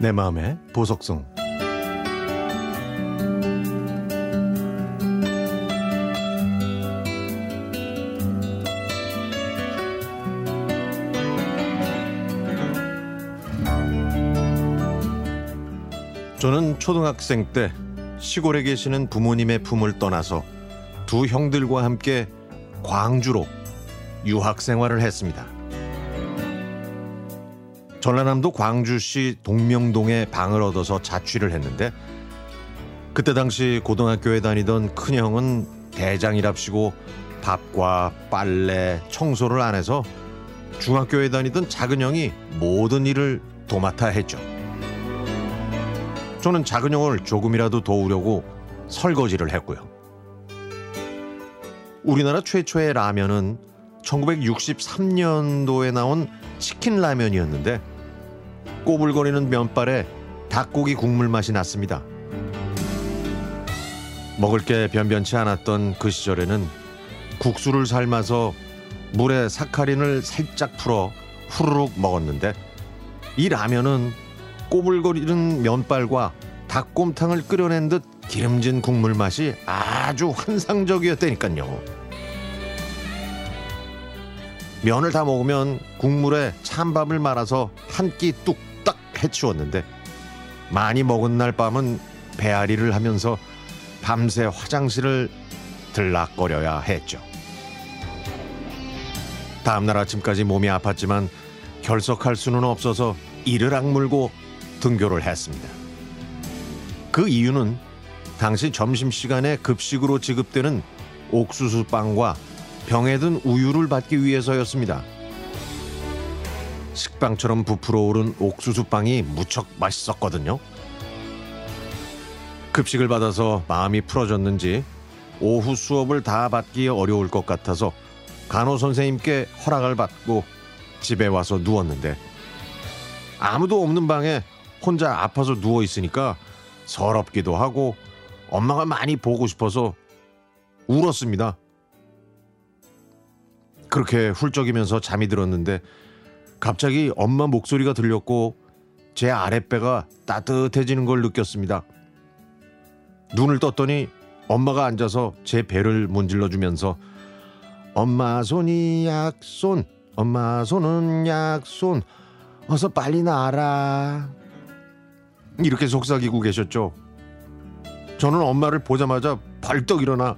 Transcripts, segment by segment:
내 마음의 보석성 저는 초등학생 때 시골에 계시는 부모님의 품을 떠나서 두 형들과 함께 광주로 유학 생활을 했습니다. 전라남도 광주시 동명동에 방을 얻어서 자취를 했는데 그때 당시 고등학교에 다니던 큰형은 대장이랍시고 밥과 빨래, 청소를 안 해서 중학교에 다니던 작은 형이 모든 일을 도맡아 했죠. 저는 작은 형을 조금이라도 도우려고 설거지를 했고요. 우리나라 최초의 라면은 1963년도에 나온 치킨 라면이었는데 꼬불거리는 면발에 닭고기 국물 맛이 났습니다. 먹을 게 변변치 않았던 그 시절에는 국수를 삶아서 물에 사카린을 살짝 풀어 후루룩 먹었는데 이 라면은 꼬불거리는 면발과 닭곰탕을 끓여낸 듯 기름진 국물 맛이 아주 환상적이었다니까요. 면을 다 먹으면 국물에 찬밥을 말아서 한 끼 뚝딱 해치웠는데 많이 먹은 날 밤은 배앓이를 하면서 밤새 화장실을 들락거려야 했죠. 다음날 아침까지 몸이 아팠지만 결석할 수는 없어서 이를 악물고 등교를 했습니다. 그 이유는 당시 점심시간에 급식으로 지급되는 옥수수 빵과 병에 든 우유를 받기 위해서였습니다. 식빵처럼 부풀어 오른 옥수수 빵이 무척 맛있었거든요. 급식을 받아서 마음이 풀어졌는지 오후 수업을 다 받기 어려울 것 같아서 간호 선생님께 허락을 받고 집에 와서 누웠는데 아무도 없는 방에 혼자 아파서 누워 있으니까 서럽기도 하고 엄마가 많이 보고 싶어서 울었습니다. 그렇게 훌쩍이면서 잠이 들었는데 갑자기 엄마 목소리가 들렸고 제 아랫배가 따뜻해지는 걸 느꼈습니다. 눈을 떴더니 엄마가 앉아서 제 배를 문질러 주면서 엄마 손이 약손 엄마 손은 약손 어서 빨리 나라 이렇게 속삭이고 계셨죠. 저는 엄마를 보자마자 벌떡 일어나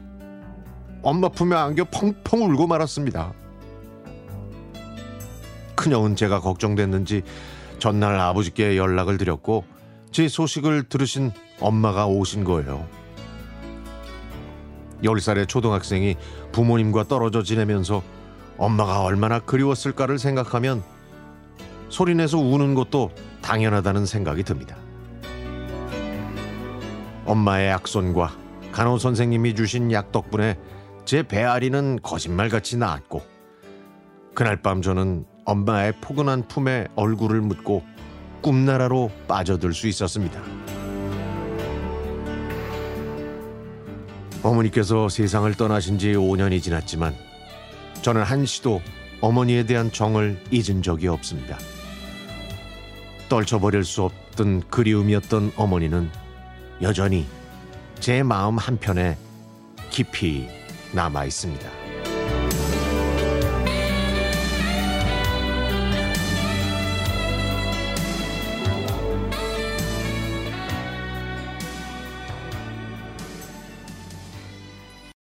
엄마 품에 안겨 펑펑 울고 말았습니다. 큰형은 제가 걱정됐는지 전날 아버지께 연락을 드렸고 제 소식을 들으신 엄마가 오신 거예요. 10살의 초등학생이 부모님과 떨어져 지내면서 엄마가 얼마나 그리웠을까를 생각하면 소리내서 우는 것도 당연하다는 생각이 듭니다. 엄마의 약손과 간호 선생님이 주신 약 덕분에 제 배앓이는 거짓말같이 나았고 그날 밤 저는 엄마의 포근한 품에 얼굴을 묻고 꿈나라로 빠져들 수 있었습니다. 어머니께서 세상을 떠나신 지 5년이 지났지만 저는 한시도 어머니에 대한 정을 잊은 적이 없습니다. 떨쳐버릴 수 없던 그리움이었던 어머니는 여전히 제 마음 한편에 깊이 남아 있습니다.